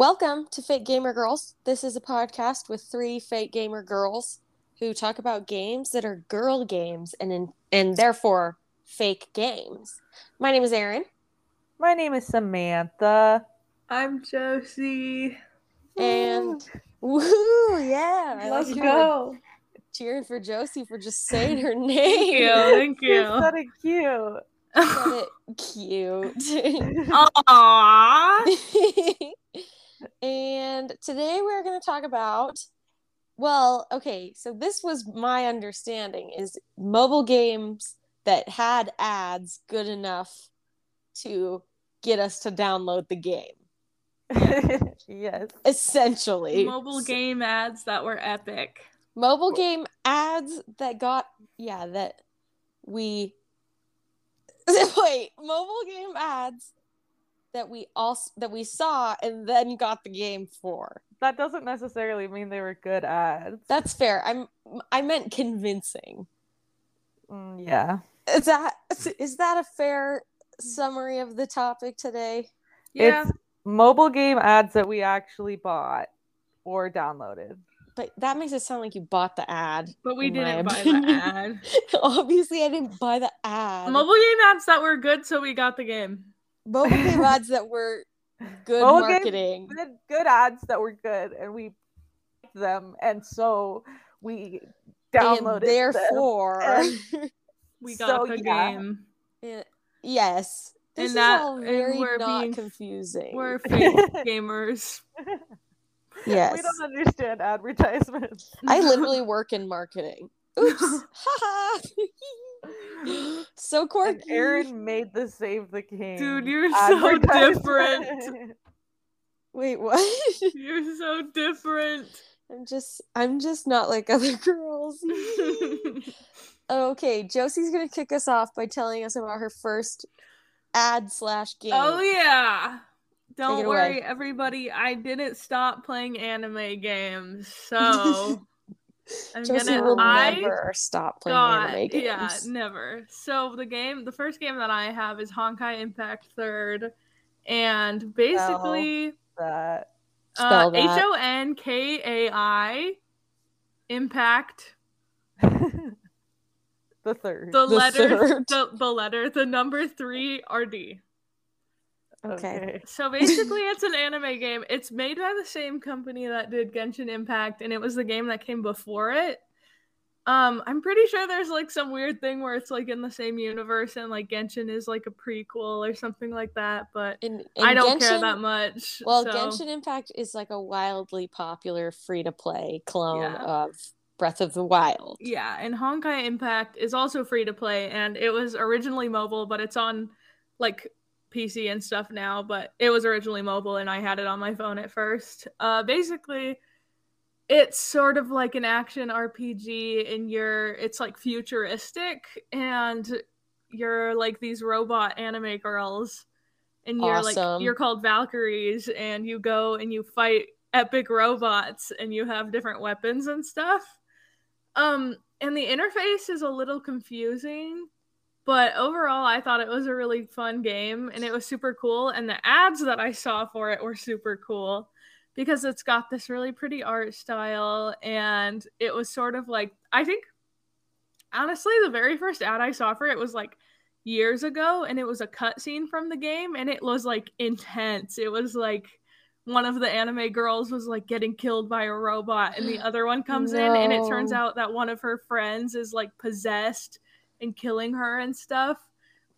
Welcome to Fake Gamer Girls. This is a podcast with three fake gamer girls who talk about games that are girl games and in, and therefore fake games. My name is Erin. My name is Samantha. I'm Josie. And woo, yeah. Let's like go. Cheering for Josie for just saying her name. Thank you. You said it cute. Said it cute. Aww. And today we're going to talk about well okay so this was my understanding is mobile games that had ads good enough to get us to download the game yes. essentially Mobile game ads that were epic. mobile game ads that got yeah that we wait mobile game ads that we also that we saw and then got the game for That doesn't necessarily mean they were good ads. That's fair. I'm I meant convincing. Mm, yeah. Is that is that a fair summary of the topic today? Yeah. It's mobile game ads that we actually bought or downloaded. But that makes it sound like you bought the ad. but we didn't buy opinion. the ad. Obviously, I didn't buy the ad. Mobile game ads that were good, so we got the game. Mobile game ads that were good Mobile game- marketing. Good, good ads that were good, and we liked them, and so we downloaded and them. therefore, and- We got So, the yeah. game. Yeah, yes, this And is that- all and very we're not being- confusing. We're fake gamers. yes, We don't understand advertisements. I literally work in marketing. Oops. Haha. so And quirky. Erin made the save the king. Dude, you're so different. Wait, what? You're so different. I'm just I'm just not like other girls. okay, Josie's gonna kick us off by telling us about her first ad slash game. Oh yeah. Don't away. worry, everybody. I didn't stop playing anime games, so I'm Josie gonna. will I never stop playing got anime games. yeah, never. So the game, the first game that I have is Honkai Impact Third, and basically, uh. H O N K A I Impact the third. the, The letter the, the letter the number three R D. Okay. So basically, it's an anime game. It's made by the same company that did Genshin Impact, and it was the game that came before it. Um, I'm pretty sure there's like some weird thing where it's like in the same universe, and like Genshin is like a prequel or something like that. But In, I don't care that much. Well, so- Genshin Impact is like a wildly popular free to play clone Yeah. of Breath of the Wild. Yeah, and Honkai Impact is also free to play, and it was originally mobile, but it's on like PC and stuff now. But it was originally mobile, and I had it on my phone at first. Uh, basically, it's sort of like an action RPG, and you're it's like futuristic, and you're like these robot anime girls, and you're Awesome. like you're called Valkyries, and you go and you fight epic robots, and you have different weapons and stuff. Um, and the interface is a little confusing, but overall, I thought it was a really fun game and it was super cool. And the ads that I saw for it were super cool because it's got this really pretty art style and it was sort of like, I think, honestly, the very first ad I saw for it was like years ago and it was a cutscene from the game and it was like intense. It was like, one of the anime girls was like getting killed by a robot and the other one comes in and it turns out that one of her friends is like possessed and killing her and stuff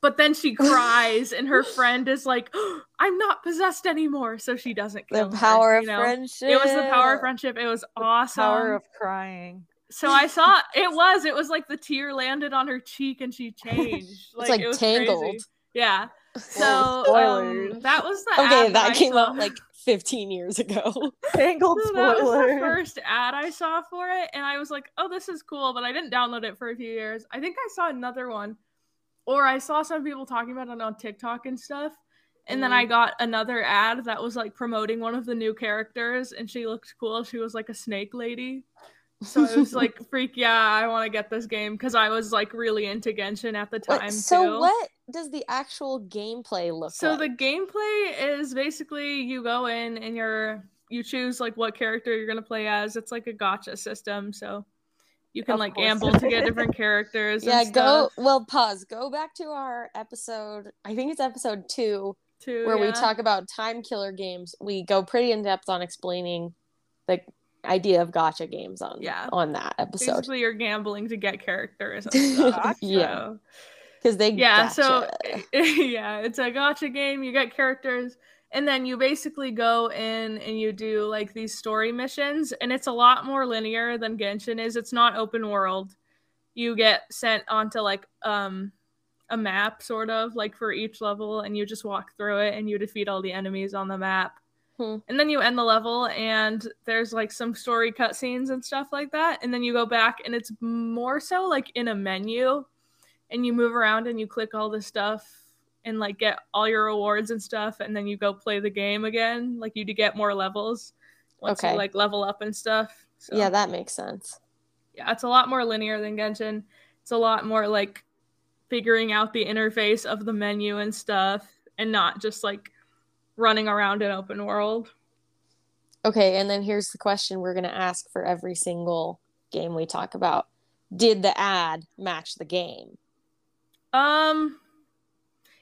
but then she cries and her friend is like i'm not possessed anymore so she doesn't kill The her, power of you know? friendship. it was the power of friendship it was awesome Power of crying. so i saw it was it was like the tear landed on her cheek and she changed It's like it was crazy. Tangled. yeah so um, that was the Okay, that I came saw. out like 15 years ago. Tangled So that was the first ad I saw for it, and I was like, "Oh, this is cool," but I didn't download it for a few years. I think I saw another one, or I saw some people talking about it on TikTok and stuff. And then I mm. got another ad that was like promoting one of the new characters, and she looked cool. She was like a snake lady. So it was like, freak yeah, I want to get this game because I was like really into Genshin at the Wait, time. so too. what does the actual gameplay look like? So like? the gameplay is basically you go in and you're you choose like what character you're gonna play as. It's like a gacha system, so you can Of like course gamble to get different characters. yeah, and go well pause. Go back to our episode. I think it's episode 2 too, where we talk about time killer games. We go pretty in depth on explaining the idea of gacha games on Yeah. on that episode. Basically, you're gambling to get characters. And. Yeah. so- Because they yeah gotcha. so yeah it's a gacha game you get characters and then you basically go in and you do like these story missions and it's a lot more linear than genshin is it's not open world you get sent onto like um a map sort of like for each level and you just walk through it and you defeat all the enemies on the map Hmm. and then you end the level and there's like some story cutscenes and stuff like that and then you go back and it's more so like in a menu and you move around and you click all the stuff and like get all your rewards and stuff and then you go play the game again like you to get more levels once Okay. you like level up and stuff so yeah, that makes sense. yeah it's a lot more linear than genshin it's a lot more like figuring out the interface of the menu and stuff and not just like running around an open world Okay, and then here's the question we're going to ask for every single game we talk about. Did the ad match the game? Um,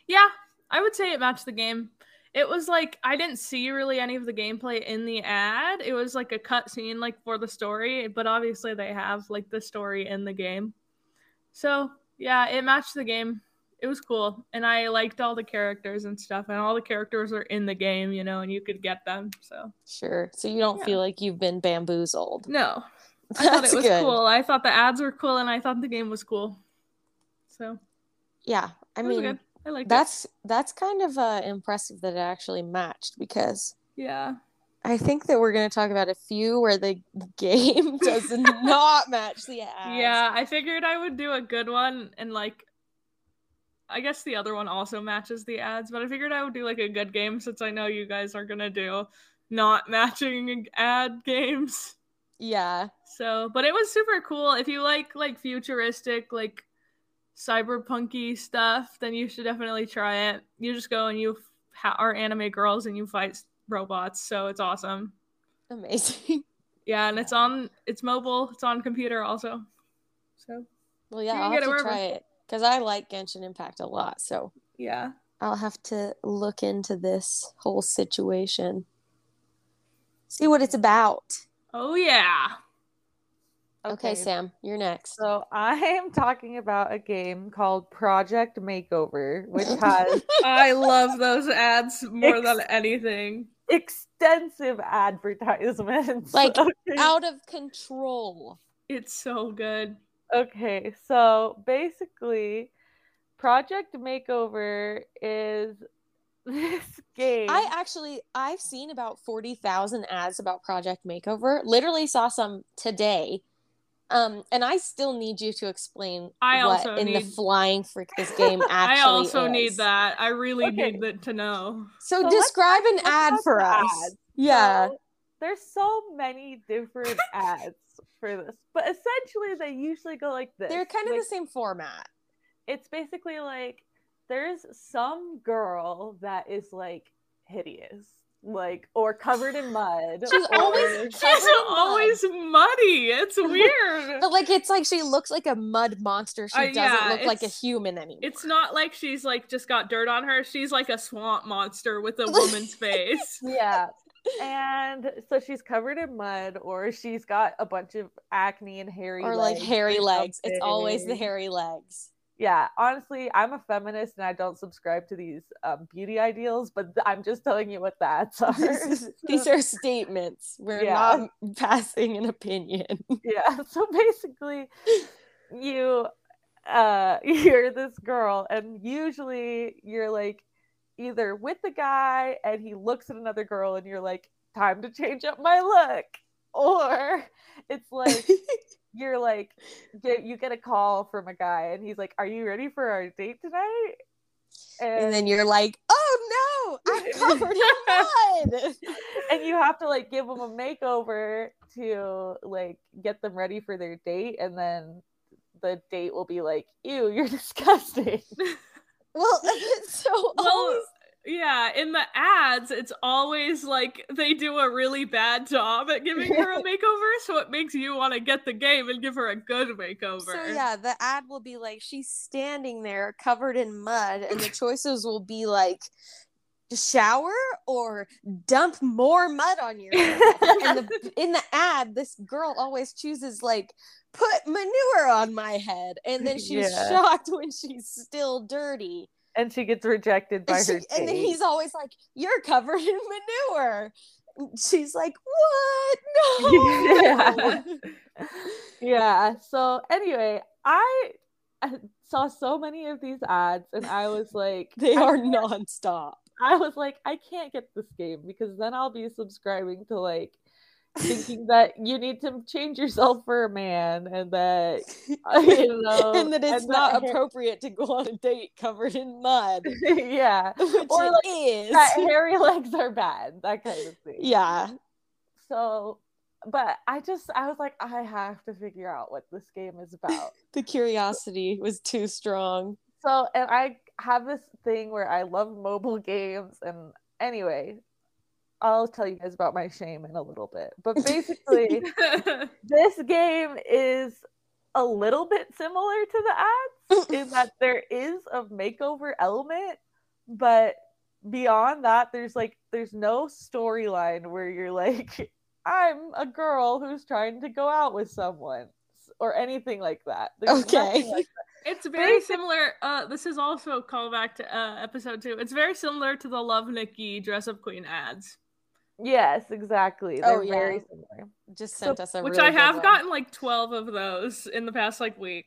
yeah, I would say it matched the game. It was like I didn't see really any of the gameplay in the ad. It was like a cutscene, like for the story, but obviously they have like the story in the game. So yeah, it matched the game. It was cool, and I liked all the characters and stuff, and all the characters are in the game, you know, and you could get them. So Sure. So you don't Yeah. feel like you've been bamboozled. no, I thought That's it was good. cool. I thought the ads were cool, and I thought the game was cool. So Yeah. I mean. I liked it. that's that's kind of uh, impressive that it actually matched because Yeah. I think that we're going to talk about a few where the game does not match the ads. Yeah, I figured I would do a good one and like I guess the other one also matches the ads, but I figured I would do like a good game since I know you guys are gonna do not matching ad games. Yeah. So, but it was super cool. If you like like futuristic, like cyberpunky stuff, then you should definitely try it. You just go and you ha- are anime girls and you fight robots, so it's awesome. Amazing. Yeah, and it's on it's mobile, it's on computer also. So Well, yeah, I'll have to try it because I like Genshin Impact a lot. So yeah. I'll have to look into this whole situation. See what it's about. Oh yeah. Okay, Sam, you're next. So I am talking about a game called Project Makeover, which has I love those ads more than anything. extensive advertisements. Like, okay. Out of control. It's so good. Okay, so basically, Project Makeover is this game. I actually I've seen about 40,000 ads about Project Makeover. Literally saw some today. Um and I still need you to explain I what also in the flying freak this game actually I also is. need that. I really Okay. need that to know. So, So describe an ad for us. ads. Yeah. So, there's so many different ads for this, but essentially they usually go like this. They're kind of Like, the same format. It's basically like there's some girl that is like hideous, like or covered in mud. She's or always- She's Covered in mud. always muddy. It's weird. But like it's like she looks like a mud monster. She Uh, doesn't yeah, look like a human anymore. it's not like she's like just got dirt on her. She's like a swamp monster with a woman's face. yeah. And so she's covered in mud, or she's got a bunch of acne and hairy or like hairy legs. It's always the hairy legs. Yeah honestly i'm a feminist and i don't subscribe to these um, beauty ideals but th- i'm just telling you what are These are statements. We're Yeah. not passing an opinion. yeah so basically you uh you're this girl and usually you're like either with the guy and he looks at another girl and you're like time to change up my look or it's like you're like get, you get a call from a guy and he's like are you ready for our date tonight And then you're like, oh no, I'm covered in mud. and you have to like give them a makeover to like get them ready for their date and then the date will be like ew you're disgusting Well, it's so Well, always yeah, in the ads, it's always like they do a really bad job at giving her a makeover, so it makes you want to get the game and give her a good makeover. So yeah, the ad will be like she's standing there covered in mud, and the choices will be like shower or dump more mud on your head. and the, in the ad, this girl always chooses like put manure on my head, and then she's Yeah. shocked when she's still dirty. And she gets rejected by And, she- her and then he's always like, "You're covered in manure." She's like, "What? No." Yeah. yeah so anyway I, saw so many of these ads and i was like they are nonstop. i was like i can't get this game because then i'll be subscribing to like thinking that you need to change yourself for a man and that uh, you know and that it's and not that hair- appropriate to go on a date covered in mud, yeah. Which Or, like, is. that hairy legs are bad that kind of thing. Yeah, so but i just i was like i have to figure out what this game is about. The curiosity was too strong. so and i have this thing where i love mobile games and anyway i'll tell you guys about my shame in a little bit but basically this game is a little bit similar to the ads in that there is a makeover element but beyond that there's like there's no storyline where you're like i'm a girl who's trying to go out with someone or anything like that There's Okay. It's very similar. Uh, this is also a callback to uh, episode two. It's very similar to the Love Nikki dress up queen ads, Yes, exactly. Oh, They're yeah. very similar. Just So- sent us a which really I good have one. gotten like twelve of those in the past like week.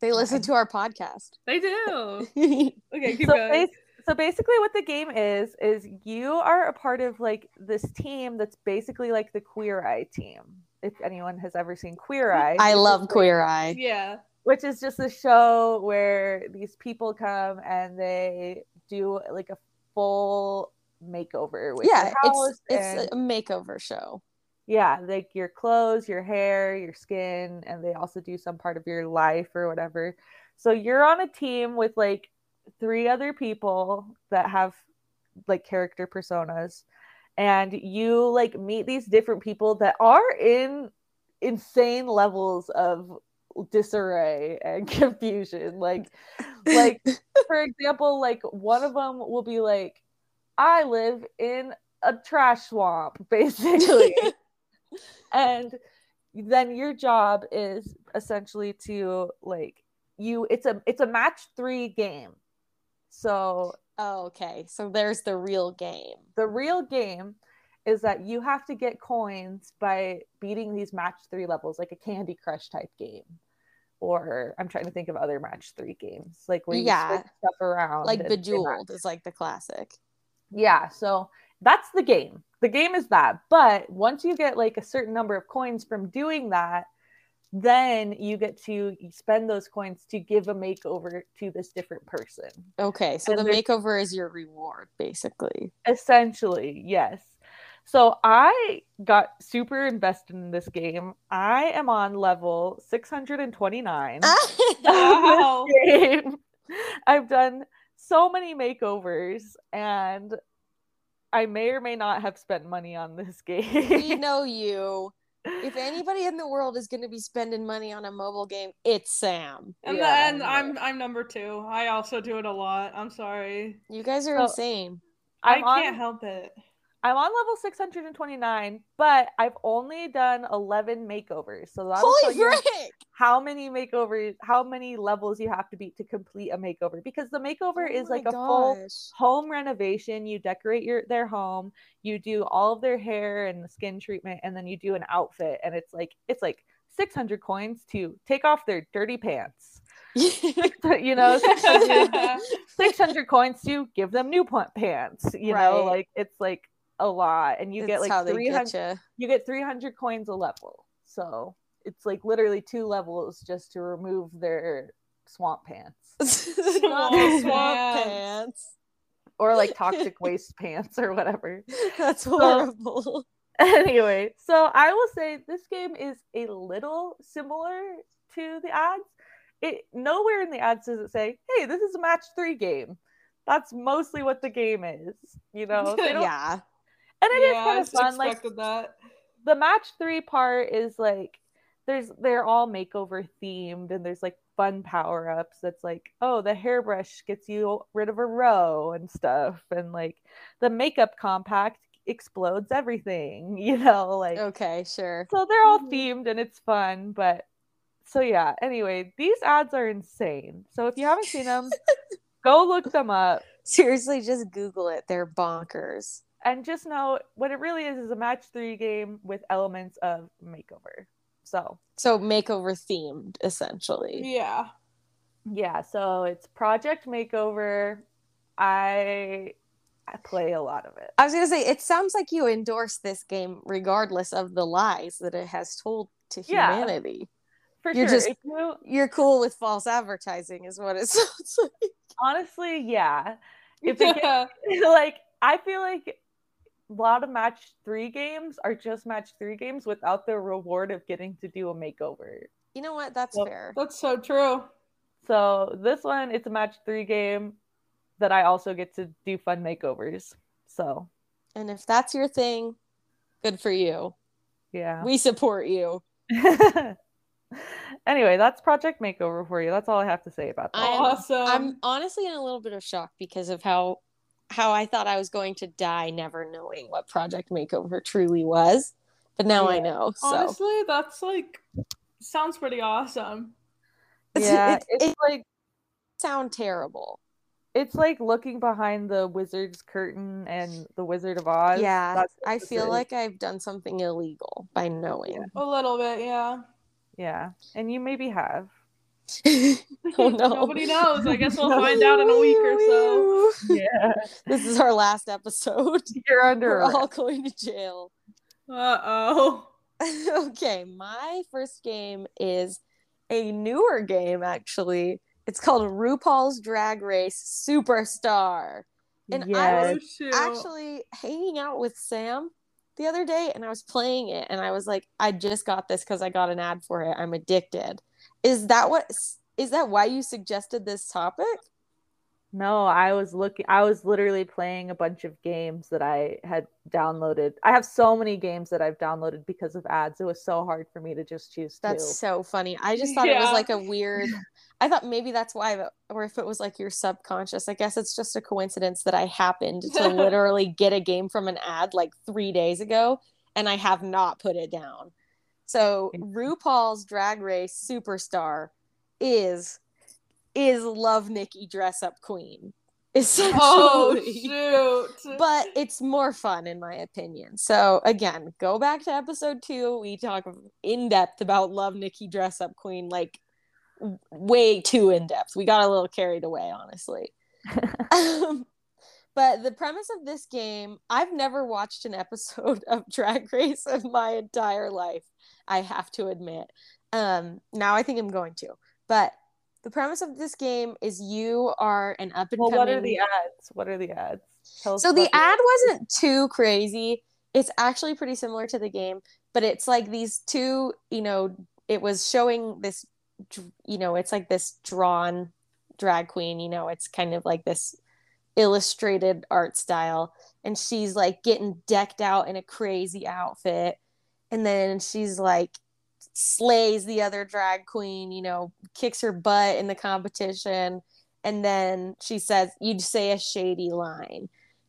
They listen to our podcast. They do. Okay, keep So, going. bas- so basically, what the game is is you are a part of like this team that's basically like the Queer Eye team. If anyone has ever seen Queer Eye, I which is, love like- Queer Eye. yeah. which is just a show where these people come and they do like a full makeover with Yeah, it's it's a makeover show. yeah like your clothes your hair your skin and they also do some part of your life or whatever so you're on a team with like three other people that have like character personas and you like meet these different people that are in insane levels of disarray and confusion like like for example like one of them will be like i live in a trash swamp basically and then your job is essentially to like you it's a it's a match 3 game so Oh, okay. So there's the real game. the real game is that you have to get coins by beating these match 3 levels like a candy crush type game or i'm trying to think of other match 3 games like where you Yeah. switch stuff around Like Bejeweled is like the classic. Yeah so that's the game. The game is that. But once you get like a certain number of coins from doing that then you get to spend those coins to give a makeover to this different person. Okay, so And the makeover is your reward, basically. essentially yes. So i got super invested in this game. I am on level 629 Wow. I've done so many makeovers and I may or may not have spent money on this game. we know you. If anybody in the world is going to be spending money on a mobile game, it's Sam. And Yeah, then I I'm I'm number two. I also do it a lot. I'm sorry. You guys are So- insane. I I'm on- can't help it. I'm on level 629, but I've only done 11 makeovers. So tell Holy you frick! how many makeovers, how many levels you have to beat to complete a makeover. Because the makeover Oh is like a full home renovation. You decorate your their home you do all of their hair and the skin treatment and then you do an outfit. And it's like it's like 600 coins to take off their dirty pants. You know 600, 600 coins to give them new pant pants you know like it's like a lot and you get like 300 get you. you get 300 coins a level so it's like literally two levels just to remove their swamp pants Swamp swamp pants. pants. or like toxic waste pants or whatever. That's horrible. anyway, so I will say this game is a little similar to the ads. It nowhere in the ads does it say, "Hey, this is a match three game." That's mostly what the game is, you know. They don't- yeah. And it is yeah, kind I of fun. Like that. the match three part is like there's they're all makeover themed and there's like fun power ups that's like oh the hairbrush gets you rid of a row and stuff and like the makeup compact explodes everything you know like Okay, sure. so they're all Mhm. themed and it's fun but so yeah anyway these ads are insane so if you haven't seen them go look them up Seriously, just Google it. They're bonkers. And just know what it really is is a match three game with elements of makeover so So makeover themed, essentially. Yeah. Yeah, so it's Project Makeover. I I play a lot of it. I was gonna say it sounds like you endorse this game regardless of the lies that it has told to Yeah. humanity. For You're sure. just- you, You're cool with false advertising, is what it sounds like. honestly, yeah. If it gets, like I feel like a lot of match three games are just match three games without the reward of getting to do a makeover. You know what? That's Well, fair. That's so true. So this one, it's a match three game that I also get to do fun makeovers. So And if that's your thing, good for you. yeah. We support you. anyway, that's Project Makeover for you. That's all I have to say about that. I am- awesome. I'm honestly in a little bit of shock because of how how I thought I was going to die never knowing what Project Makeover truly was. But now I know. So Honestly, that's like sounds pretty awesome. yeah, it, it's it like sound terrible. it's like looking behind the wizard's curtain and the Wizard of Oz. Yeah, I feel is. like I've done something illegal by knowing. A little bit, yeah. yeah, and you maybe have. oh no. Nobody knows. I guess we'll find out in a week or so. Yeah, This is our last episode. you're under. We're all going to jail. Uh oh. okay, my first game is a newer game actually. It's called RuPaul's Drag Race Superstar. And I was Oh. Actually, hanging out with Sam the other day and I was playing it and I was like, I just got this because I got an ad for it. I'm addicted. Is that what is that why you suggested this topic? No, I was looking. I was literally playing a bunch of games that I had downloaded. I have so many games that I've downloaded because of ads. It was so hard for me to just choose That's two. so funny. I just thought it was like a weird. I thought maybe that's why, or if it was like your subconscious. I guess it's just a coincidence that I happened to literally get a game from an ad like three days ago, and I have not put it down. So RuPaul's Drag Race Superstar is is Love Nikki Dress Up Queen. Essentially. Oh shoot. but it's more fun in my opinion. So again, go back to episode two. We talk in depth about Love Nikki Dress Up Queen, like way too in depth. We got a little carried away, honestly. Um, but the premise of this game, I've never watched an episode of Drag Race in my entire life. I have to admit. Um, now I think I'm going to. But the premise of this game is you are an up and well, coming. what are the ads? What are the ads? So the ad wasn't too crazy. It's actually pretty similar to the game, but it's like these two, you know, it was showing this, you know, it's like this drawn drag queen, you know, it's kind of like this illustrated art style. And she's like getting decked out in a crazy outfit. And then she's like, slays the other drag queen, you know, kicks her butt in the competition. And then she says, You'd say a shady line.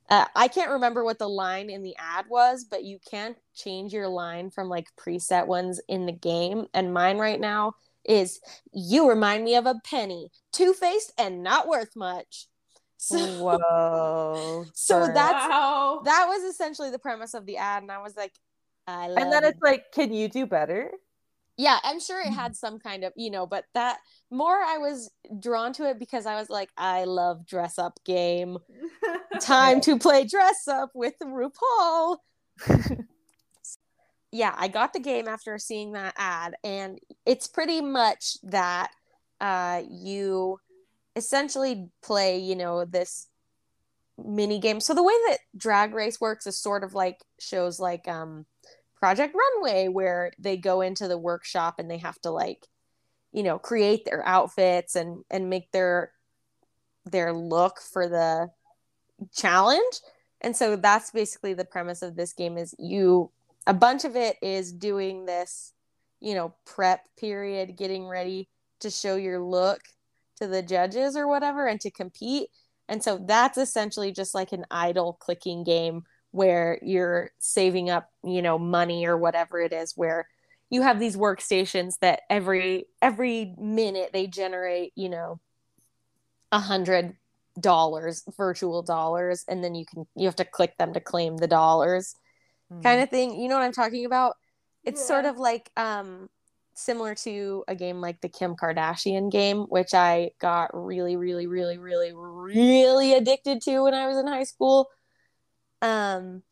Uh, I can't remember what the line in the ad was, but you can't change your line from like preset ones in the game. And mine right now is You remind me of a penny, two faced and not worth much. So, Whoa. So that's- wow. that was essentially the premise of the ad. And I was like, I love and then it. it's like, can you do better? yeah i'm sure it had some kind of you know but that more i was drawn to it because i was like i love dress up game time to play dress up with rupaul yeah i got the game after seeing that ad and it's pretty much that uh, you essentially play, you know, this mini game. So the way that Drag Race works is sort of like shows like um, Project Runway, where they go into the workshop and they have to like, you know, create their outfits and and make their their look for the challenge. And so that's basically the premise of this game is you a bunch of it is doing this, you know, prep period, getting ready to show your look to the judges or whatever and to compete. And so that's essentially just like an idle clicking game where you're saving up, you know, money or whatever it is where you have these workstations that every every minute they generate, you know, a hundred dollars, virtual dollars, and then you can you have to click them to claim the dollars mm. kind of thing. You know what I'm talking about? It's yeah. sort of like um similar to a game like the Kim Kardashian game, which I got really, really, really, really, really addicted to when I was in high school. Um,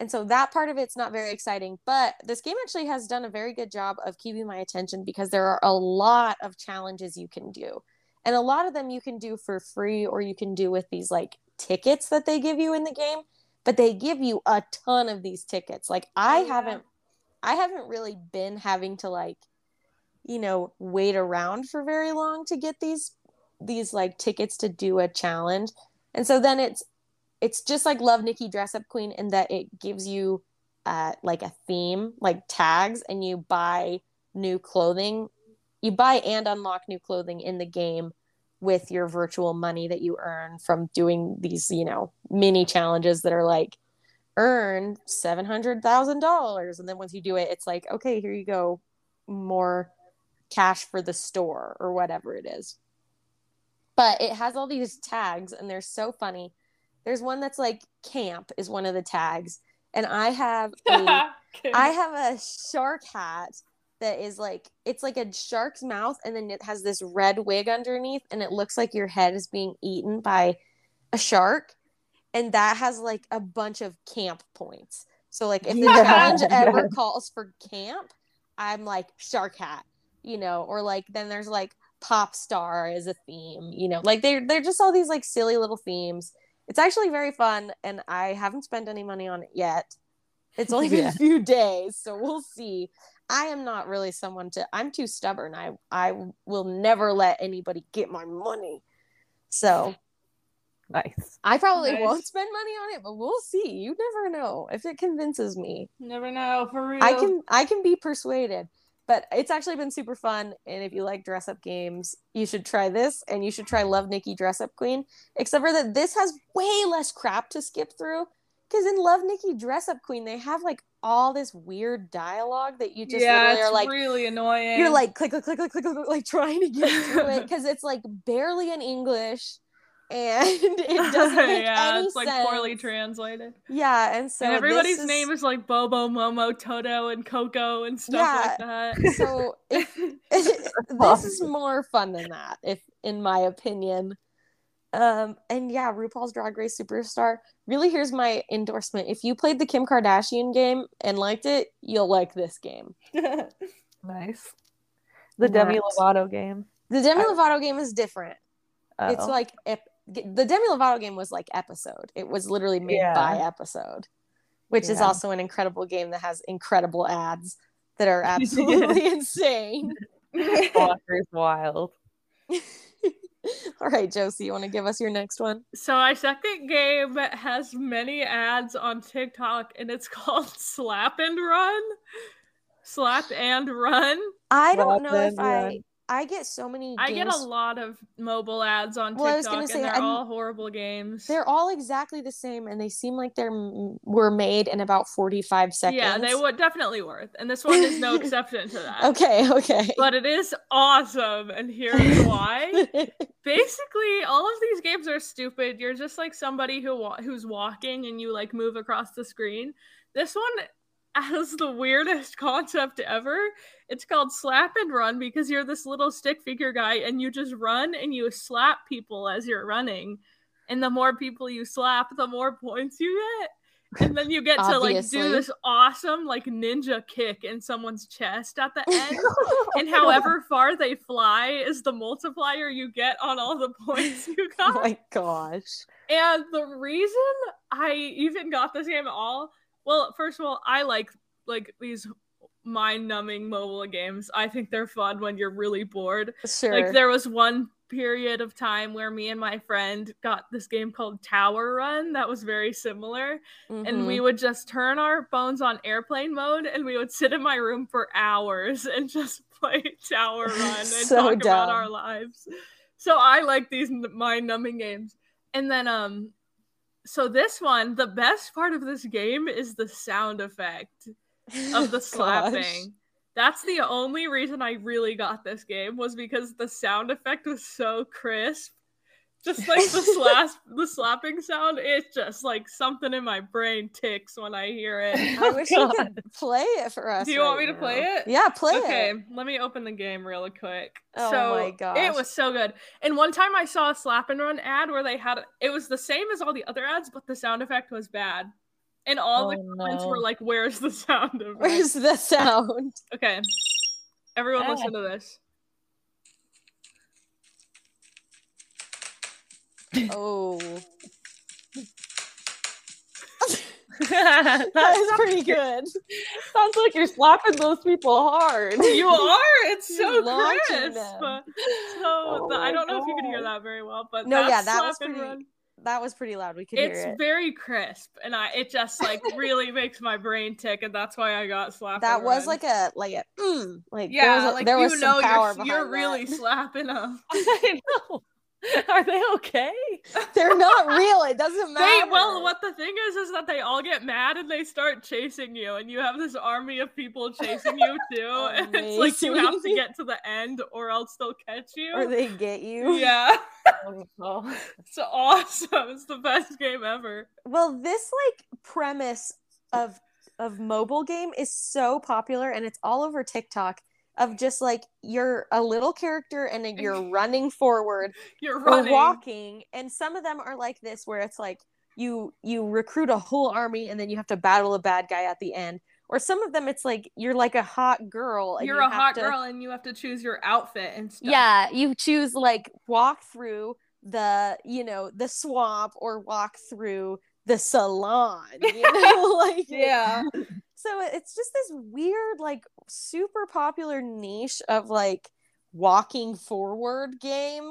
and so that part of it's not very exciting, but this game actually has done a very good job of keeping my attention because there are a lot of challenges you can do. And a lot of them you can do for free or you can do with these like tickets that they give you in the game, but they give you a ton of these tickets. Like I oh, yeah. haven't I haven't really been having to like you know wait around for very long to get these these like tickets to do a challenge and so then it's it's just like love nikki dress up queen in that it gives you uh like a theme like tags and you buy new clothing you buy and unlock new clothing in the game with your virtual money that you earn from doing these you know mini challenges that are like earn $700,000 and then once you do it it's like okay here you go more cash for the store or whatever it is. But it has all these tags and they're so funny. There's one that's like camp is one of the tags. And I have a I have a shark hat that is like it's like a shark's mouth and then it has this red wig underneath and it looks like your head is being eaten by a shark and that has like a bunch of camp points. So like if the challenge ever calls for camp, I'm like shark hat you know, or like then there's like pop star as a theme, you know, like they're they're just all these like silly little themes. It's actually very fun, and I haven't spent any money on it yet. It's only been yeah. a few days, so we'll see. I am not really someone to. I'm too stubborn. I I will never let anybody get my money. So nice. I probably nice. won't spend money on it, but we'll see. You never know if it convinces me. Never know for real. I can I can be persuaded but it's actually been super fun and if you like dress up games you should try this and you should try love nikki dress up queen except for that this has way less crap to skip through because in love nikki dress up queen they have like all this weird dialogue that you just yeah, are like really annoying. you're like click click click click click, click like trying to get through it because it's like barely in english and it doesn't make yeah, any it's like sense. poorly translated. Yeah, and so and everybody's is... name is like Bobo, Momo, Toto, and Coco and stuff yeah, like that. So if, this is more fun than that, if in my opinion. Um, and yeah, RuPaul's Drag Race Superstar. Really, here's my endorsement. If you played the Kim Kardashian game and liked it, you'll like this game. nice. The Demi Lovato game. The Demi Lovato game is different. Uh-oh. It's like the Demi Lovato game was like episode. It was literally made yeah. by episode, which yeah. is also an incredible game that has incredible ads that are absolutely insane. Walker's wild. All right, Josie, you want to give us your next one? So our second game has many ads on TikTok, and it's called Slap and Run. Slap and Run. I don't know if I I get so many. I get a lot of mobile ads on TikTok, I was say, and they're I'm, all horrible games. They're all exactly the same, and they seem like they're were made in about forty five seconds. Yeah, they would definitely worth, and this one is no exception to that. Okay, okay. But it is awesome, and here's why. Basically, all of these games are stupid. You're just like somebody who who's walking, and you like move across the screen. This one as the weirdest concept ever. It's called slap and run because you're this little stick figure guy and you just run and you slap people as you're running. And the more people you slap, the more points you get. and then you get to like do this awesome like ninja kick in someone's chest at the end. and however far they fly is the multiplier you get on all the points you Oh got. my gosh. And the reason I even got this game at all, well, first of all, I like like these mind-numbing mobile games. I think they're fun when you're really bored. Sure. Like there was one period of time where me and my friend got this game called Tower Run that was very similar and we Mhm. would just turn our phones on airplane mode and we would sit in my room for hours and just play Tower Run and So talk about our lives. So I like these mind numbing games. And then um so this one, the best part of this game is the sound effect of the slapping. That's the only reason I really got this game was because the sound effect was so crisp. Just like the slap the slapping sound, it's just like something in my brain ticks when I hear it. I wish you could play it for us. Do you want right me to play it? Yeah, play okay, it. Okay, let me open the game real quick. Oh so my gosh. it was so good. And one time I saw a slap and run ad where they had it was the same as all the other ads, but the sound effect was bad. And all the Oh, comments no. were like, "Where's the sound effect?" Where's the sound? Okay, everyone, Ah. listen to this. Oh, that that is pretty good. sounds like you're slapping those people hard. You are. It's so You're crisp. them. So Oh the- I don't know if you can hear that very well, but No, yeah, that was pretty- run. That was pretty loud. We could It's hear it. very crisp, and I it just like really makes my brain tick, and that's why I got slapped. that was run. like a like a mm, like there yeah, was, a- like there you was know some power you're you're really slapping them. I know. Are they okay? They're not real. It doesn't They matter. well, what the thing is is that they all get mad and they start chasing you, and you have this army of people chasing you too. and it's like you have to get to the end, or else they'll catch you. or they get you. yeah, Oh, it's awesome. It's the best game ever. Well, this like premise of of mobile game is so popular and it's all over TikTok of just like you're a little character and then you're running forward You're or running. walking and some of them are like this where it's like you you recruit a whole army and then you have to battle a bad guy at the end or some of them it's like you're like a hot girl You're you a hot to- girl, and you have to choose your outfit and stuff. yeah you choose like walk through the you know the swamp or walk through the salon you know like yeah. So it's just this weird like super popular niche of like walking forward game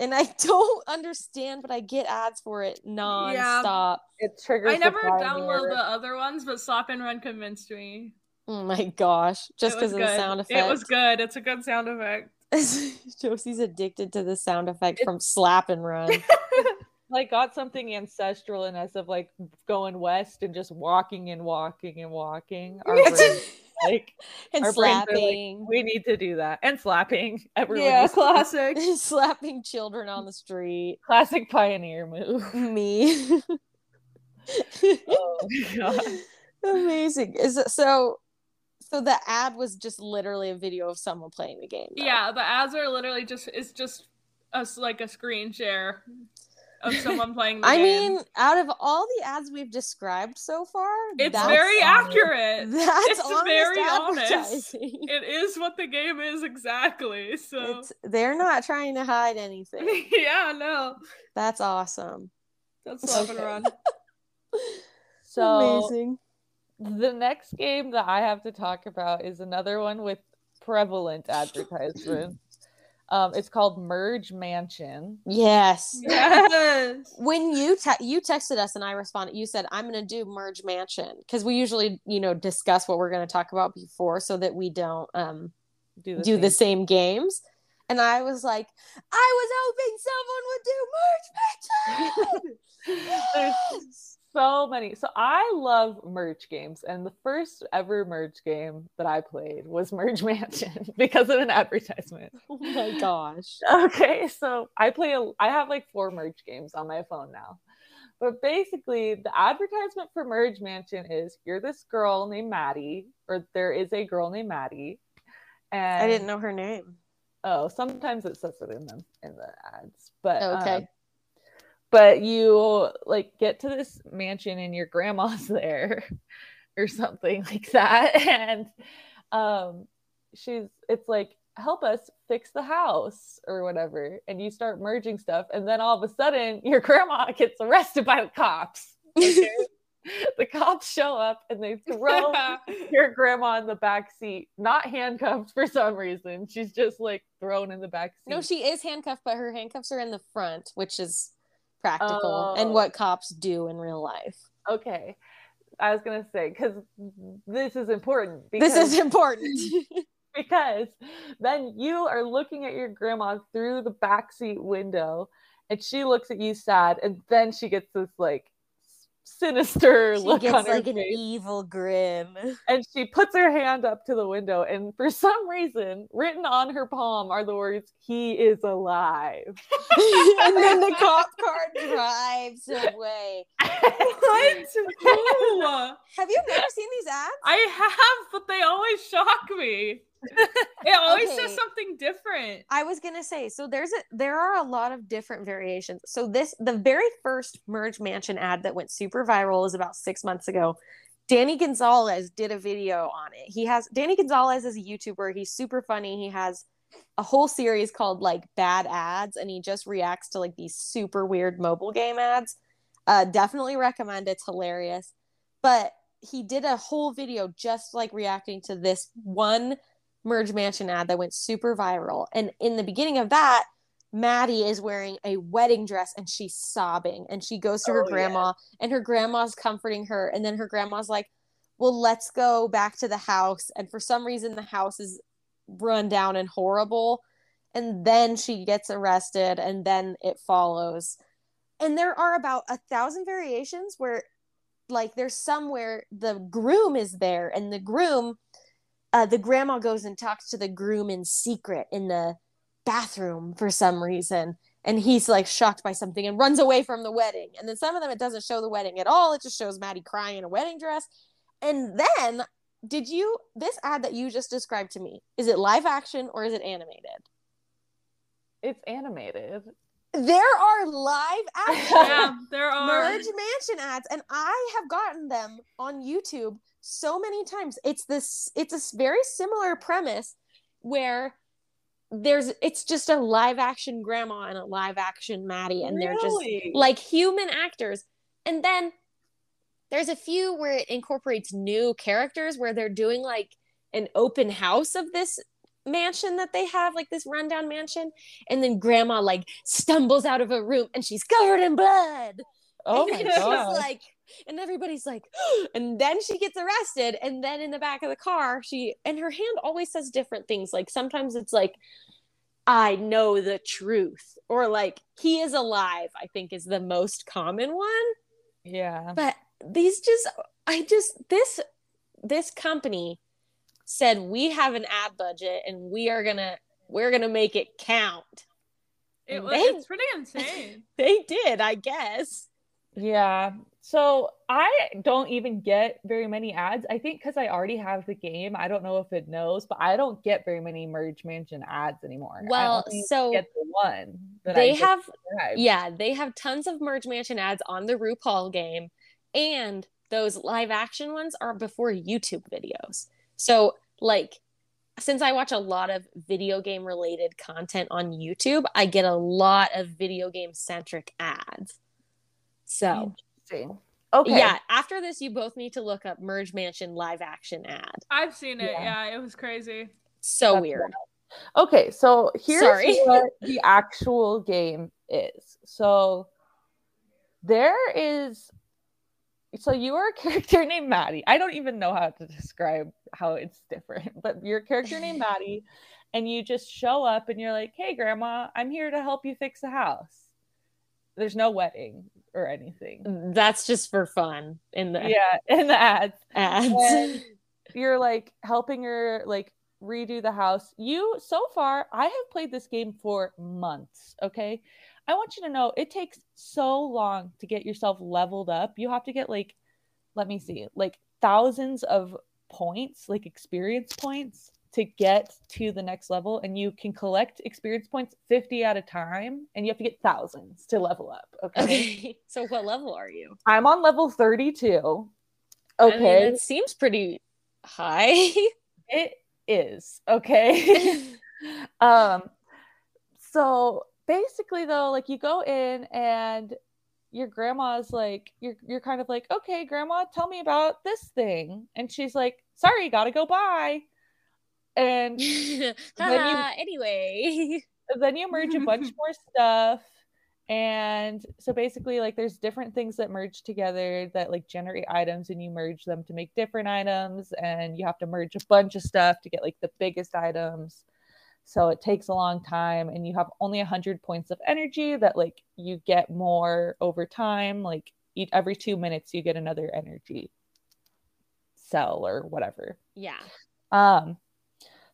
and i don't understand but i get ads for it non-stop it triggers. I never pioneer. downloaded the other ones, but Slap and Run convinced me. oh my gosh just because of the sound effect It was good. It's a good sound effect. josie's addicted to the sound effect from slap and run like got something ancestral in us of like going west and just walking and walking and walking. Our brains, like and Our brains like, slapping we need to do that and slapping. Everyone yeah, classic. slapping children on the street classic pioneer move. me Oh my god. amazing is it so so the ad was just literally a video of someone playing the game though. Yeah, the ads are literally just it's just us like a screen share of someone playing the i game. mean out of all the ads we've described so far it's that's, very honest. accurate. that's it's honest very honest. It is what the game is exactly. So it's they're not trying to hide anything yeah, no. that's awesome That's Slap and Okay. Run. So amazing the next game that I have to talk about is another one with prevalent advertisements. Um, it's called Merge Mansion. yes Yes. when you te- you texted us and I responded, you said I'm going to do merge mansion because we usually you know discuss what we're going to talk about before so that we don't um Do the do same the same games. And I was like, I was hoping someone would do merge mansion. There's Yes! So many. So I love merge games, and the first ever merge game that I played was Merge Mansion because of an advertisement. oh my gosh. Okay, so I play a I have like four merge games on my phone now. But basically, the advertisement for Merge Mansion is you're this girl named Maddie, or there is a girl named Maddie. And I didn't know her name. Oh, sometimes it says it in them in the ads, but Okay. um, but you like get to this mansion and your grandma's there or something like that. And um she's it's like help us fix the house or whatever. And you start merging stuff and then all of a sudden your grandma gets arrested by the cops okay? the cops show up and they throw your grandma in the back seat not handcuffed for some reason. She's just like thrown in the back seat. No, she is handcuffed, but her handcuffs are in the front, which is practical Oh. and what cops do in real life. okay i was gonna say because this is important because This is important. because then you are looking at your grandma through the backseat window and she looks at you sad and then she gets this like sinister she look gets on her like an face evil grin. and she puts her hand up to the window and for some reason written on her palm are the words he is alive and then the cop car drives away. What? Have you never seen these ads? I have, but they always shock me. It always Okay. says something different. I was gonna say, so there's a there are a lot of different variations. So this the very first Merge Mansion ad that went super viral is about six months ago. Danny Gonzalez did a video on it. He has Danny Gonzalez is a YouTuber. He's super funny. He has a whole series called like Bad Ads, and he just reacts to like these super weird mobile game ads. Uh, definitely recommend. It's hilarious. But he did a whole video just like reacting to this one Merge Mansion ad that went super viral. And in the beginning of that, Maddie is wearing a wedding dress and she's sobbing. And she goes to her Oh, grandma, and her grandma's comforting her. And then her grandma's like, Well, let's go back to the house. And for some reason, the house is run down and horrible. And then she gets arrested, and then it follows. And there are about a thousand variations where, like, there's somewhere the groom is there, and the groom uh, the grandma goes and talks to the groom in secret in the bathroom for some reason and he's like shocked by something and runs away from the wedding. And then some of them it doesn't show the wedding at all. It just shows maddie crying in a wedding dress. And then did you this ad that you just described to me is it live action or is it animated? It's animated. There are live action Yeah, there are. merge mansion ads and i have gotten them on youtube so many times. It's this it's a very similar premise where there's it's just a live action grandma and a live action maddie and they're just like human actors. And then there's a few where it incorporates new characters where they're doing like an open house of this mansion that they have like this rundown mansion. And then grandma like stumbles out of a room and she's covered in blood. Oh and my god. like and everybody's like and then she gets arrested and then in the back of the car she and her hand always says different things. Like sometimes it's like i know the truth or like he is alive i think is the most common one. Yeah. But these just i just this this company said we have an ad budget and we are gonna we're gonna make it count. It was, They- it's pretty insane. they did i guess Yeah. So I don't even get very many ads. I think because I already have the game. I don't know if it knows, but I don't get very many Merge Mansion ads anymore. Well so get the one they I have described. Yeah, they have tons of Merge Mansion ads on the RuPaul game, and those live action ones are before YouTube videos. So, like, since I watch a lot of video game related content on YouTube, I get a lot of video game centric ads. So, Interesting. Okay. yeah, after this, you both need to look up Merge Mansion live action ad. I've seen it. Yeah. Yeah, it was crazy. So That's weird. Okay, so here's Sorry. what the actual game is. So there is so you are a character named Maddie. I don't even know how to describe how it's different, but you're a character named Maddie, and you just show up and you're like, Hey grandma, I'm here to help you fix the house. There's no wedding or anything. Mm, that's just for fun in the Yeah, in the ads. ads. And you're like helping her like redo the house. You so far, I have played this game for months. Okay. I want you to know it takes so long to get yourself leveled up. You have to get like, let me see, like thousands of points, like experience points to get to the next level and you can collect experience points 50 at a time and you have to get thousands to level up okay, Okay. so what level are you? i'm on level 32 I mean, okay it seems pretty high. it is okay um so basically though like you go in and your grandma's like you're you're kind of like okay grandma tell me about this thing and she's like sorry gotta go bye and Haha, anyway. then you merge a bunch more stuff and so basically like there's different things that merge together that like generate items and you merge them to make different items and you have to merge a bunch of stuff to get like the biggest items so it takes a long time and you have only 100 points of energy that like you get more over time like each, every two minutes you get another energy cell or whatever Yeah. um,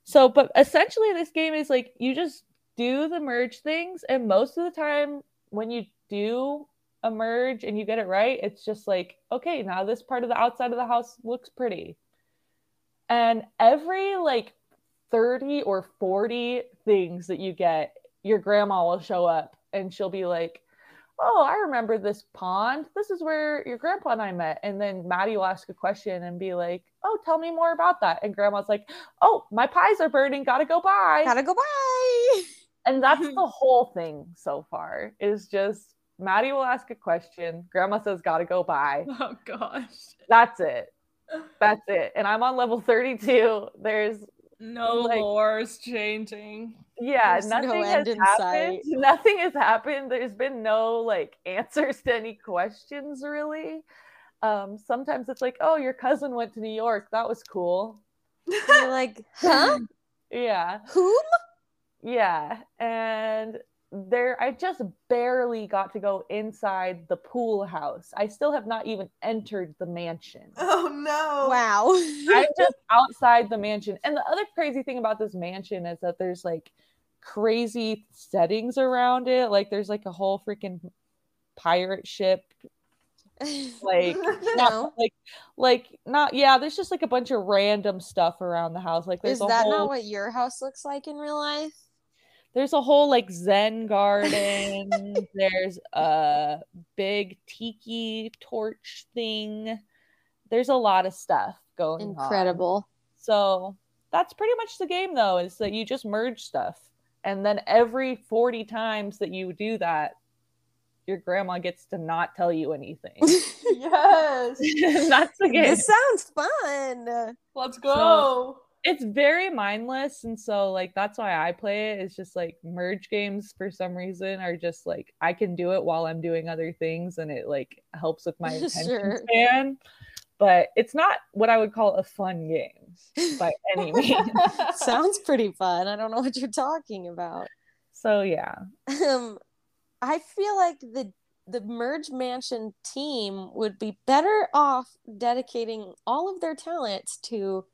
so but essentially this game is like you just do the merge things, and most of the time when you do a merge and you get it right, it's just like, okay, now this part of the outside of the house looks pretty. And every like 30 or 40 things that you get, your grandma will show up and she'll be like, Oh, I remember this pond. This is where your grandpa and I met. And then Maddie will ask a question and be like, Oh, tell me more about that. And grandma's like, Oh, my pies are burning. Gotta go bye. Gotta go bye. And that's the whole thing so far is just Maddie will ask a question. Grandma says, Gotta go bye. Oh gosh. That's it. That's it. And I'm on level 32. There's No Like- lore's changing. Yeah, There's nothing end has happened. sight. Nothing has happened. There's been no like answers to any questions really. Um, sometimes it's like, oh, your cousin went to New York. That was cool. You're like, huh? Yeah. Whom? Yeah. And there I just barely got to go inside the pool house. I still have not even entered the mansion. Oh no. Wow. I'm just outside the mansion. And the other crazy thing about this mansion is that there's like crazy settings around it. Like there's like a whole freaking pirate ship. Like no. not like like not yeah, there's just like a bunch of random stuff around the house. Like there's Is that whole not what your house looks like in real life? there's a whole like zen garden there's a big tiki torch thing there's a lot of stuff going on Incredible. so that's pretty much the game though is that you just merge stuff and then every 40 times that you do that your grandma gets to not tell you anything Yes. that's the game This sounds fun. Let's go. it's very mindless and so like that's why i play it it's just like merge games for some reason are just like i can do it while i'm doing other things and it like helps with my attention Sure. span but it's not what i would call a fun game by any means Sounds pretty fun. I don't know what you're talking about. so yeah Um, I feel like the the Merge Mansion team would be better off dedicating all of their talents to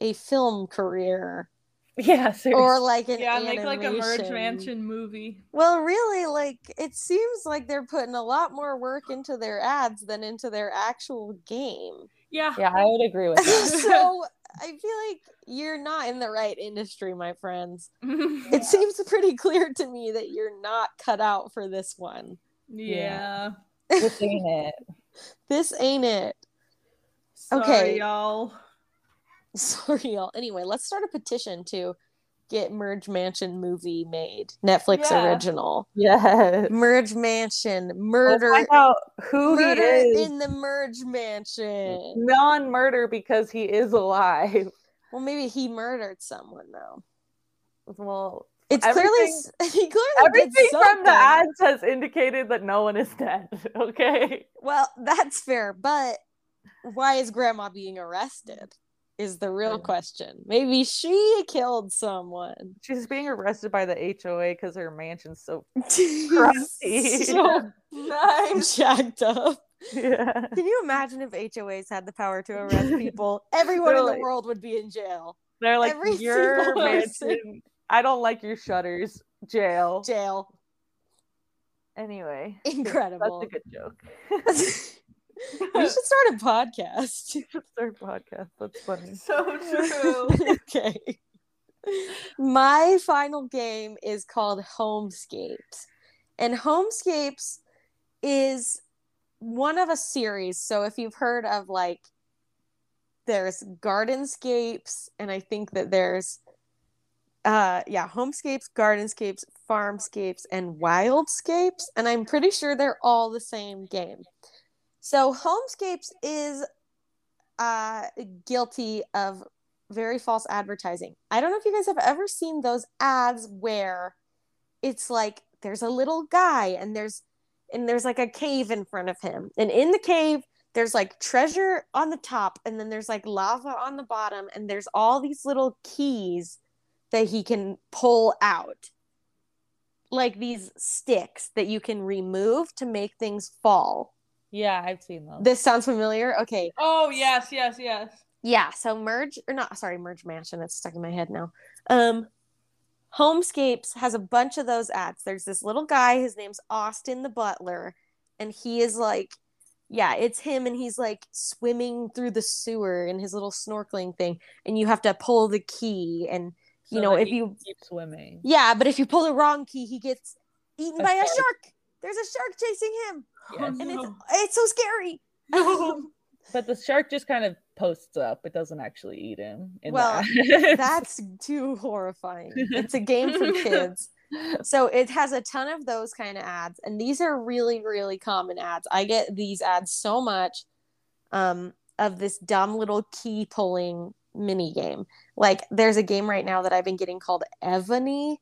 a film career yeah seriously. or like an yeah, make like a merge mansion movie. Well, really, like it seems like they're putting a lot more work into their ads than into their actual game. Yeah. yeah i would agree with that so I feel like you're not in the right industry, my friends. It seems pretty clear to me that you're not cut out for this one. yeah. this ain't it This ain't it. Sorry, Okay. y'all. Sorry, y'all. Anyway, let's start a petition to get Merge Mansion movie made. Netflix Yeah. original. yes Merge Mansion. Murder. find out who murder he is in the Merge Mansion. non-murder because he is alive Well, maybe he murdered someone though. well It's clearly he clearly Everything from the ads has indicated that no one is dead. Okay. Well, that's fair, but why is Grandma being arrested? Is the real Yeah. question. Maybe she killed someone. She's being arrested by the HOA because her mansion's so Crusty. so Nice. jacked up. yeah. Can you imagine if HOAs had the power to arrest people? Everyone They're in the world would be in jail. They're like Every your mansion. I don't like your shutters. Jail. Jail. Anyway. Incredible. That's a good joke. we should start a podcast. Start our podcast. That's funny. So true. okay. My final game is called Homescapes. And Homescapes is one of a series. So if you've heard of like there's Gardenscapes and I think that there's uh yeah, Homescapes, Gardenscapes, Farmscapes and Wildscapes and I'm pretty sure they're all the same game. So Homescapes is uh guilty of very false advertising. I don't know if you guys have ever seen those ads where it's like there's a little guy and there's and there's like a cave in front of him. And in the cave there's like treasure on the top and then there's like lava on the bottom and there's all these little keys that he can pull out. Like these sticks that you can remove to make things fall. Yeah, I've seen those. This sounds familiar. Okay. Oh yes, yes, yes. Yeah, so merge or not sorry, merge mansion, it's stuck in my head now. Um Homescapes has a bunch of those ads. There's this little guy, his name's Austin the butler, and he is like yeah, it's him and he's like swimming through the sewer in his little snorkeling thing and you have to pull the key and you So know if you keep swimming. yeah, but if you pull the wrong key, he gets eaten A by a shark. shark. There's a shark chasing him Yes. and it's it's so scary. But the shark just kind of posts up. It doesn't actually eat him. in Well, ads. That's too horrifying. It's a game for kids. So it has a ton of those kind of ads, and these are really, really common ads. I get these ads so much um, of this dumb little key pulling mini game. Like there's a game right now that I've been getting called Evony.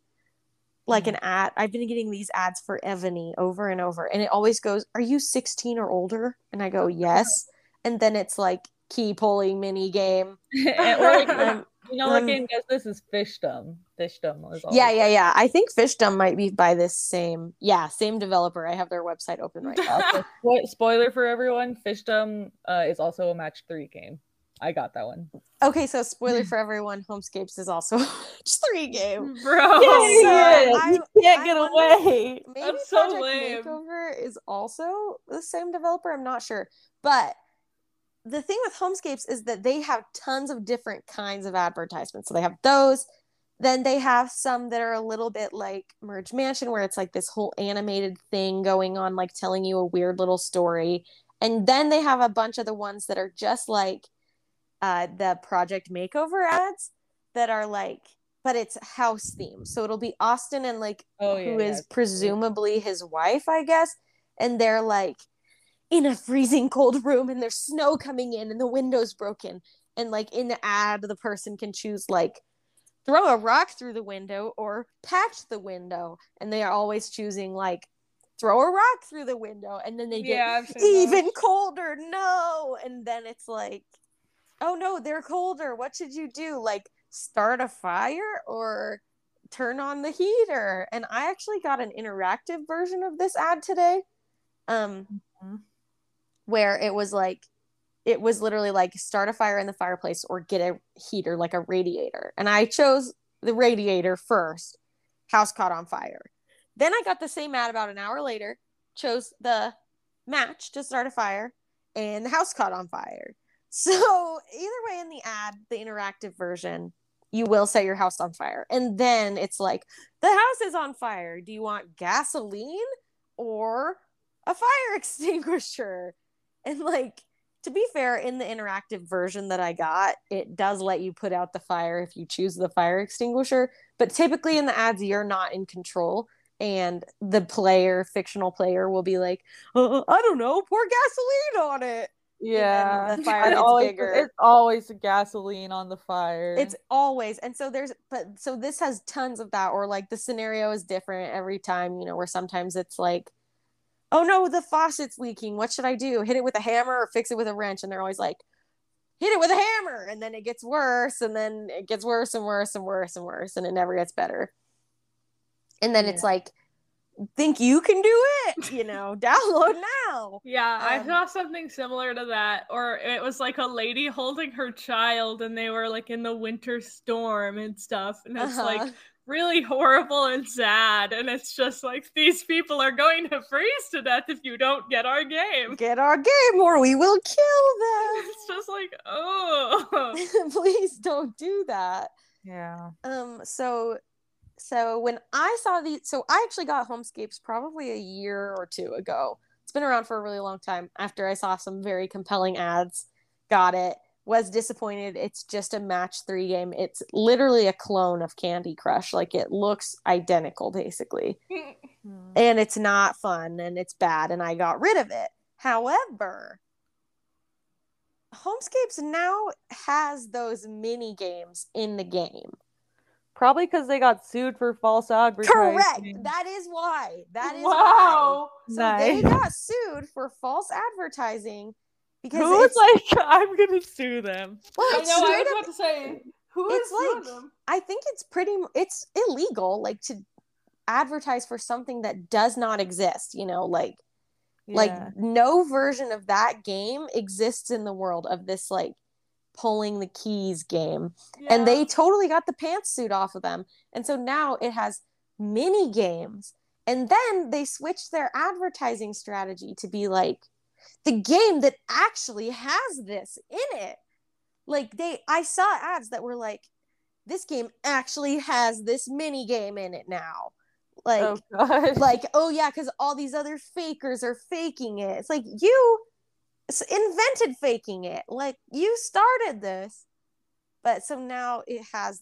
Like an ad, I've been getting these ads for Evony over and over, and it always goes, "Are you 16 or older?" And I go, "Yes," and then it's like key pulling mini game. Or like, Um, you know what game does this is Fishdom. Fishdom is all Yeah, yeah, yeah. I think Fishdom might be by this same, yeah, same developer. I have their website open right now. Spoiler for everyone, Fishdom uh, is also a match three game. I got that one. Okay, so spoiler for everyone: Homescapes is also a three game. Bro. Yes, I- you can't I get wonder- away. Maybe That's so Project lame. Makeover is also the same developer. I'm not sure, but the thing with Homescapes is that they have tons of different kinds of advertisements. So they have those. Then they have some that are a little bit like Merge Mansion, where it's like this whole animated thing going on, like telling you a weird little story. And then they have a bunch of the ones that are just like uh, the Project Makeover ads that are like, but it's house theme So it'll be Austin and like Oh yeah, who is yeah. presumably his wife, I guess. And they're like in a freezing cold room and there's snow coming in and the window's broken. And like in the ad, the person can choose like throw a rock through the window or patch the window. And they are always choosing like throw a rock through the window. And then they get Yeah, even colder. No. And then it's like, oh no, they're colder. What should you do? Like start a fire or turn on the heater? And I actually got an interactive version of this ad today. Um Mhm. where it was like it was literally like start a fire in the fireplace or get a heater like a radiator. And I chose the radiator first. House caught on fire. Then I got the same ad about an hour later, chose the match to start a fire, and the house caught on fire. So, either way, in the ad, the interactive version, you will set your house on fire. And then it's like, the house is on fire. Do you want gasoline or a fire extinguisher? And, like, to be fair, in the interactive version that I got, it does let you put out the fire if you choose the fire extinguisher. But typically in the ads, you're not in control. And the player, fictional player, will be like, uh, I don't know, pour gasoline on it. Yeah, the fire gets always, bigger. It's always gasoline on the fire. It's always, and so there's, but so this has tons of that, or like the scenario is different every time, you know, where sometimes it's like, oh no, the faucet's leaking. What should I do? Hit it with a hammer or fix it with a wrench? And they're always like, hit it with a hammer. And then it gets worse, and then it gets worse and worse and worse and worse, and it never gets better. And then it's like, think you can do it? You know, download now. Yeah, I Um, saw something similar to that. Or it was like a lady holding her child and they were like in the winter storm and stuff. And it's Uh-huh. like really horrible and sad. And it's just like these people are going to freeze to death if you don't get our game. get our game or we will kill them. It's just like, oh. Please don't do that. Yeah. Um, so so when I saw these, so I actually got Homescapes probably a year or two ago. It's been around for a really long time. After I saw some very compelling ads, got it. Was disappointed. It's just a match three game. It's literally a clone of Candy Crush. Like it looks identical, basically, and it's not fun and it's bad. And I got rid of it. However, Homescapes now has those mini games in the game. Probably because they got sued for false advertising. Correct. That is why. That is why. wow. So they got sued for false advertising because Who was it's, like, I'm gonna sue them? well, I it's know. I straight was up- about to say who It's is like- them? I think it's pretty. It's illegal, like to advertise for something that does not exist. You know, like Yeah. like no version of that game exists in the world of this like pulling the keys game. and they totally got the pantsuit off of them. And so now it has mini games. And then they switched their advertising strategy to be like the game that actually has this in it. Like they I saw ads that were like this game actually has this mini game in it now. Like oh like oh yeah because all these other fakers are faking it it's like you invented faking it. Like you started this but so now it has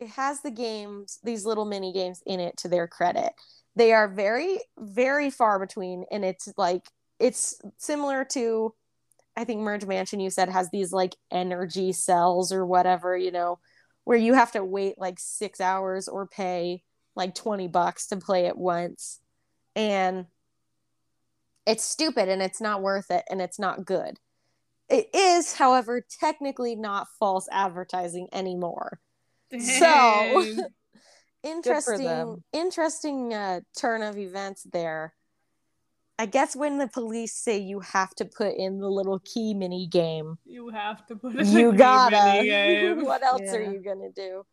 it has the games these little mini games in it to their credit. They are very very far between and it's like it's similar to i think merge mansion you said has these like energy cells or whatever you know where you have to wait like six hours or pay like 20 bucks to play it once. And it's stupid and it's not worth it and it's not good. It is however technically not false advertising anymore. So interesting interesting uh, turn of events there. I guess when the police say you have to put in the little key mini game you have to put you in the gotta. what else are you gonna do?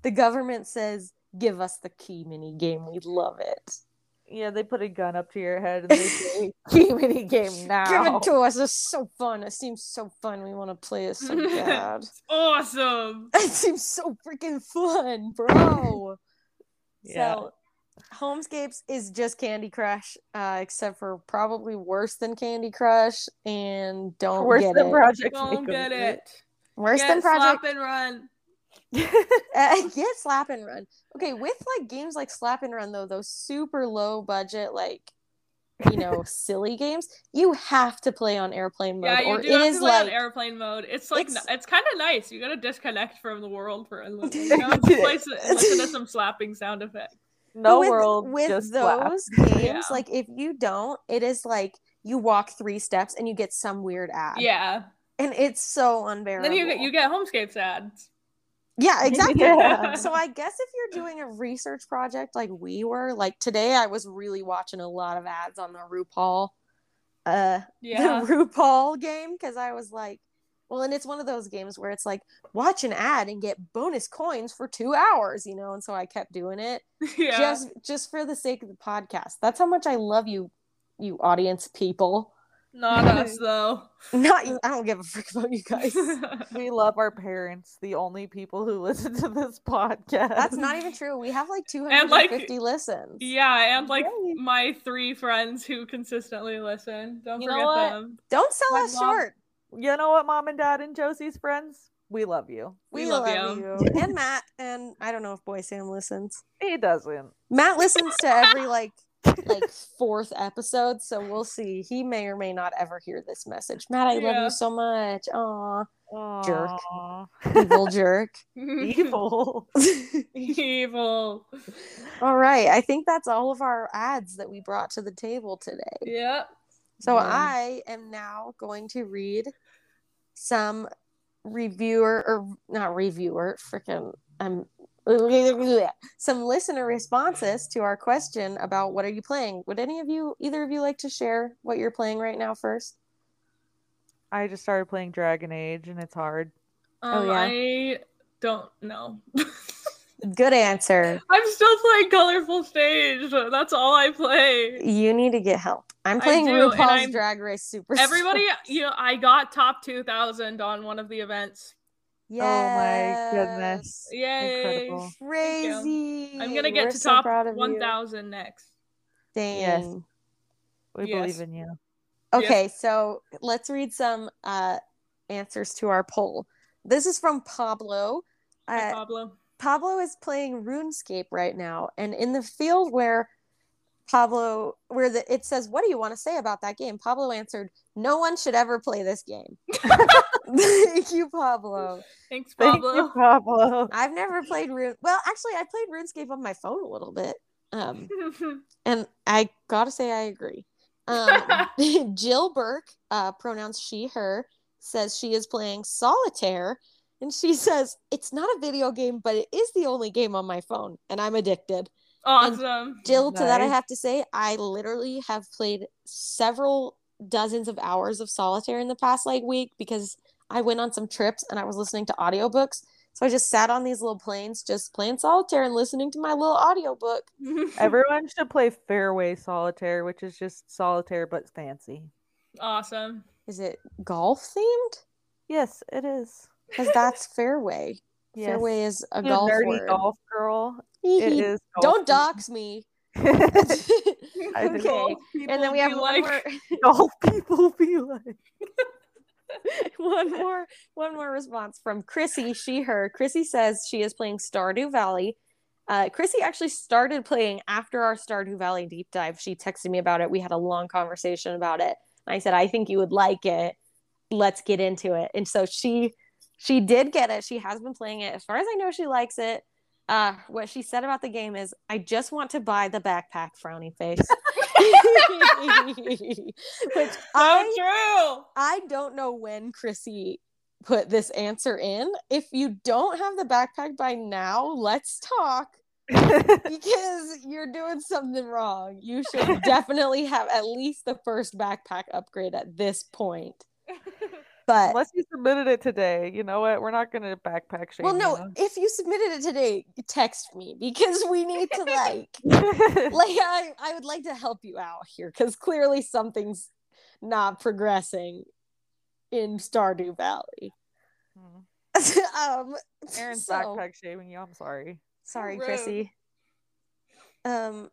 The government says give us the key mini game. We love it yeah, they put a gun up to your head and they say, "Key mini game now." give it to us it's so fun it seems so fun we want to play it so bad It's awesome. it seems so freaking fun bro Yeah. So, Homescapes is just Candy Crush, uh, except for probably worse than Candy Crush, and don't Worse get than it. Project Don't get it. worse Get than Project. Slap and run. Uh, get Slap and Run. Okay, with like games like Slap and Run though, those super low budget like you know silly games, you have to play on airplane mode, Yeah, you or do it have is to play like on airplane mode. It's like It's- it's, kind of nice. You gotta disconnect from the world for a little. You know, just play listen to some slapping sound effects. no with, world with just slap. those games. Yeah. Like if you don't, it is like you walk three steps and you get some weird ad. Yeah. and it's so unbearable. then you get you get homescapes ads. Yeah, exactly. Yeah. So I guess if you're doing a research project like we were, like today I was really watching a lot of ads on the RuPaul uh Yeah. the RuPaul game because I was like, well, and it's one of those games where it's like watch an ad and get bonus coins for two hours, you know, and so I kept doing it yeah. just just for the sake of the podcast. That's how much I love you, you audience people. Not us though. Not you. I don't give a frick about you guys. We love our parents, the only people who listen to this podcast. That's not even true. We have like And, like, 250 listens. yeah, and like Yay. my three friends who consistently listen. Don't You know forget what? them. Don't sell My us mom- short. You know what, mom and dad and Josie's friends? We love you. We love you. and Matt, and I don't know if Boy Sam listens. He doesn't. Matt listens to every like like fourth episode, so we'll see. He may or may not ever hear this message. Matt, I love you so much. Aw, Jerk. Evil jerk. Evil. Evil. all right, I think that's all of our ads that we brought to the table today. Yep. So Yeah. I am now going to read some reviewer or not reviewer, freaking um some listener responses to our question about what are you playing. Would any of you either of you like to share what you're playing right now first? I just started playing Dragon Age and it's hard. Um, yeah. I don't know. Good answer. I'm still playing Colorful Stage. That's all I play. You need to get help. I'm playing do, RuPaul's I'm- Drag Race Super. Everybody, you know, I got top 2000 on one of the events. My goodness. Yay! Incredible. Crazy. I'm gonna get We're to so top proud 1,000 next. Dang. Yes. We Yes. believe in you. Okay, so let's read some uh, answers to our poll. This is from Pablo. Hi, Uh, Pablo. Pablo is playing RuneScape right now, and in the field where Pablo, where the it says, "What do you want to say about that game?" Pablo answered, "No one should ever play this game." Thank you, Pablo. Thanks, Thank Pablo. you, Pablo. I've never played Rune. Well, actually, I played RuneScape on my phone a little bit, um, and I gotta say I agree. Um, Jill Burke, uh, pronouns she/her, says she is playing solitaire, and she says it's not a video game, but it is the only game on my phone, and I'm addicted. Awesome. Jill, to that I have to say, I literally have played several dozens of hours of solitaire in the past like week because I went on some trips and I was listening to audiobooks. So I just sat on these little planes just playing solitaire and listening to my little audiobook. Everyone should play Fairway Solitaire, which is just solitaire but fancy. awesome. Is it golf themed? Yes, it is. Because that's fairway. Yes. Fairway is a You golf nerdy word. golf girl. It is. Don't dox me. Okay. And then we have one be more. golf people be like. one more one more response from Chrissy, she her. Chrissy says she is playing Stardew Valley. Uh, Chrissy actually started playing after our Stardew Valley deep dive. She texted me about it. We had a long conversation about it. I said, I think you would like it. Let's get into it. And so she she did get it. She has been playing it. As far as I know, she likes it. Uh, what she said about the game is, I just want to buy the backpack, frowny face. Which So I true. I don't know when Chrissy put this answer in. If you don't have the backpack by now, let's talk because you're doing something wrong. You should definitely have at least the first backpack upgrade at this point. But Unless you submitted it today, you know what? We're not gonna backpack shame. well, no, you. if you submitted it today, text me because we need to like like I, I would like to help you out here because clearly something's not progressing in Stardew Valley. Hmm. um, Erin's so- backpack shaming you. I'm sorry. Sorry, Rude. Chrissy. Um,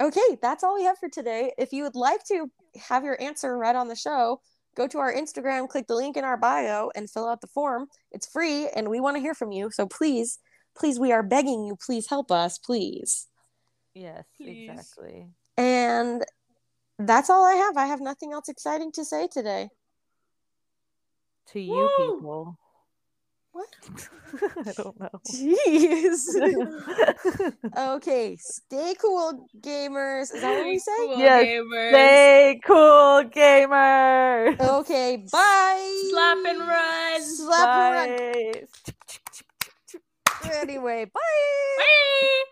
okay, that's all we have for today. If you would like to have your answer read on the show, go to our Instagram, click the link in our bio, and fill out the form. It's free, and we want to hear from you. So please, please, we are begging you, please help us, please. Yes, Please. exactly. And that's all I have. I have nothing else exciting to say today. To you Woo! people. What? I don't know. Jeez. okay, stay cool, gamers. Is that what we say? Cool Yes, gamers. Stay cool, gamers. Okay, bye. Slap and run. Slap and run. Anyway, bye. Bye.